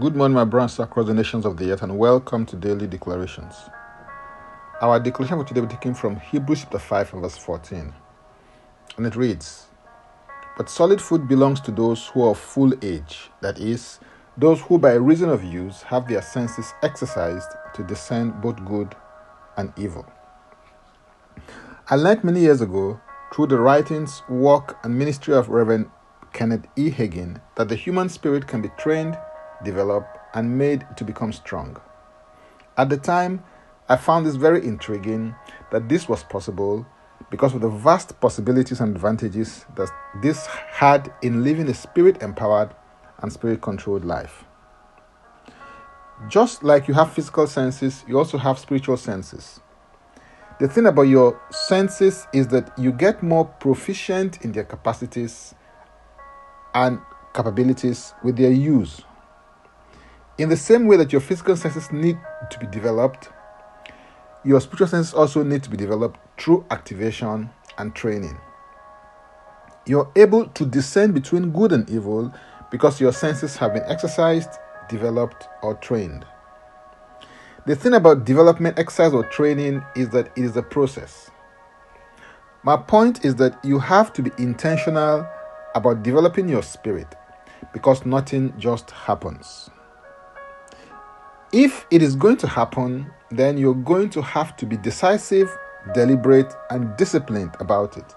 Good morning, my brothers across the nations of the earth, and welcome to Daily Declarations. Our declaration for today will be taken from Hebrews chapter 5 and verse 14. And it reads But solid food belongs to those who are of full age, that is, those who by reason of use have their senses exercised to discern both good and evil. I learned many years ago through the writings, work, and ministry of Reverend Kenneth E. Hagin that the human spirit can be trained, developed, and made to become strong. At the time, I found this very intriguing that this was possible because of the vast possibilities and advantages that this had in living a spirit empowered and spirit controlled life. Just like you have physical senses, you also have spiritual senses. The thing about your senses is that you get more proficient in their capacities and capabilities with their use. In the same way that your physical senses need to be developed, your spiritual senses also need to be developed through activation and training. You're able to discern between good and evil because your senses have been exercised, developed, or trained. The thing about development, exercise, or training is that it is a process. My point is that you have to be intentional about developing your spirit because nothing just happens. If it is going to happen, then you're going to have to be decisive, deliberate, and disciplined about it.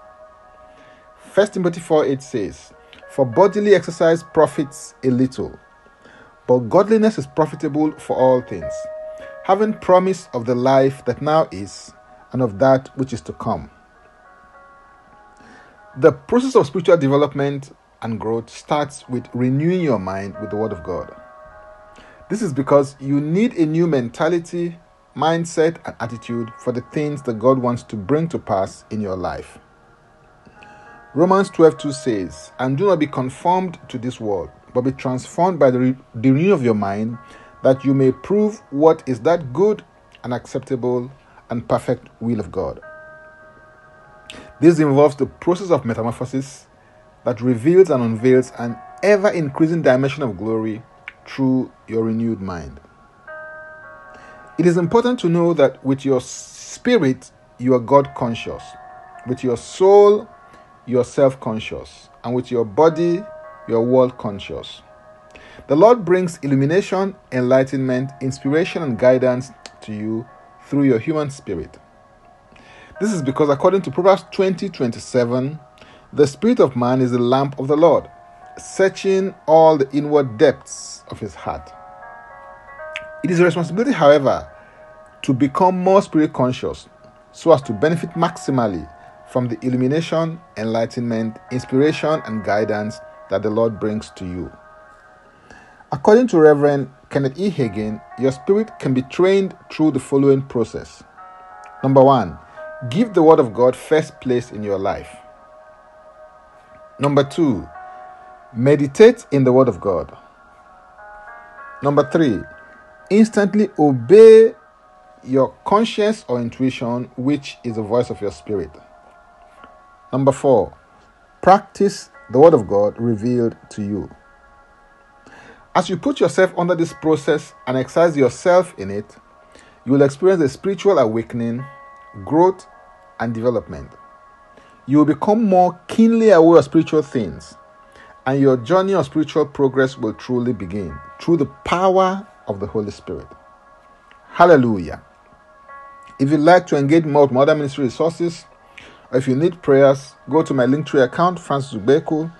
1 Timothy 4 8 says, For bodily exercise profits a little, but godliness is profitable for all things, having promise of the life that now is and of that which is to come. The process of spiritual development and growth starts with renewing your mind with the Word of God. This is because you need a new mentality, mindset, and attitude for the things that God wants to bring to pass in your life. Romans 12:2 says, "And do not be conformed to this world, but be transformed by the, re- the renewing of your mind, that you may prove what is that good and acceptable and perfect will of God." This involves the process of metamorphosis that reveals and unveils an ever increasing dimension of glory through your renewed mind. It is important to know that with your spirit, you are God conscious, with your soul, you are self conscious, and with your body, you are world conscious. The Lord brings illumination, enlightenment, inspiration, and guidance to you through your human spirit. This is because, according to Proverbs 20 27, the spirit of man is the lamp of the Lord, searching all the inward depths of his heart. It is a responsibility, however, to become more spirit conscious so as to benefit maximally from the illumination, enlightenment, inspiration, and guidance that the Lord brings to you. According to Reverend Kenneth E. Hagin, your spirit can be trained through the following process. Number one, give the Word of God first place in your life. Number two, meditate in the Word of God. Number three, instantly obey your conscience or intuition, which is the voice of your spirit. Number four, practice the Word of God revealed to you. As you put yourself under this process and exercise yourself in it, you will experience a spiritual awakening, growth, and development. You will become more keenly aware of spiritual things, and your journey of spiritual progress will truly begin through the power of the Holy Spirit. Hallelujah. If you'd like to engage more with modern ministry resources, or if you need prayers, go to my Linktree account, Francis Ugbeku,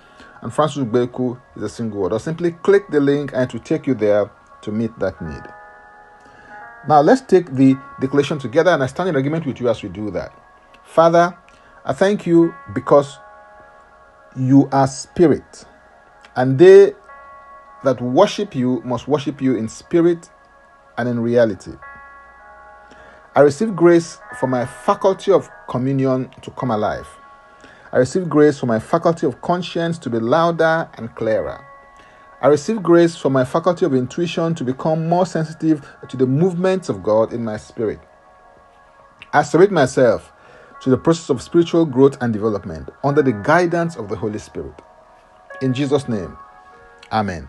and Francis Ugbeku is a single word. Or simply click the link and it will take you there to meet that need. Now let's take the declaration together, and I stand in agreement with you as we do that. Father, I thank you because you are spirit, and they that worship you must worship you in spirit and in reality. I receive grace for my faculty of communion to come alive. I receive grace for my faculty of conscience to be louder and clearer. I receive grace for my faculty of intuition to become more sensitive to the movements of God in my spirit. I submit myself to the process of spiritual growth and development under the guidance of the Holy Spirit. In Jesus' name, Amen.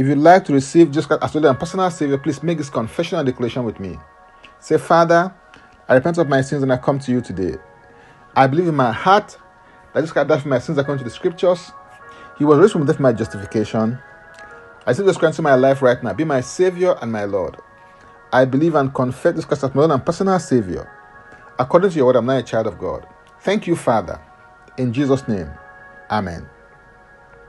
If you'd like to receive Jesus Christ as and personal Savior, please make this confession and declaration with me. Say, Father, I repent of my sins and I come to you today. I believe in my heart that Jesus Christ died for my sins according to the scriptures. He was raised from death for my justification. I say this Christ into my life right now. Be my Savior and my Lord. I believe and confess this Christ as my Lord and personal Savior. According to your word, I'm now a child of God. Thank you, Father. In Jesus' name, Amen.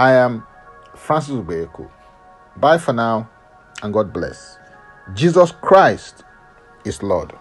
I am Francis Ugbeku. Bye for now and God bless. Jesus Christ is Lord.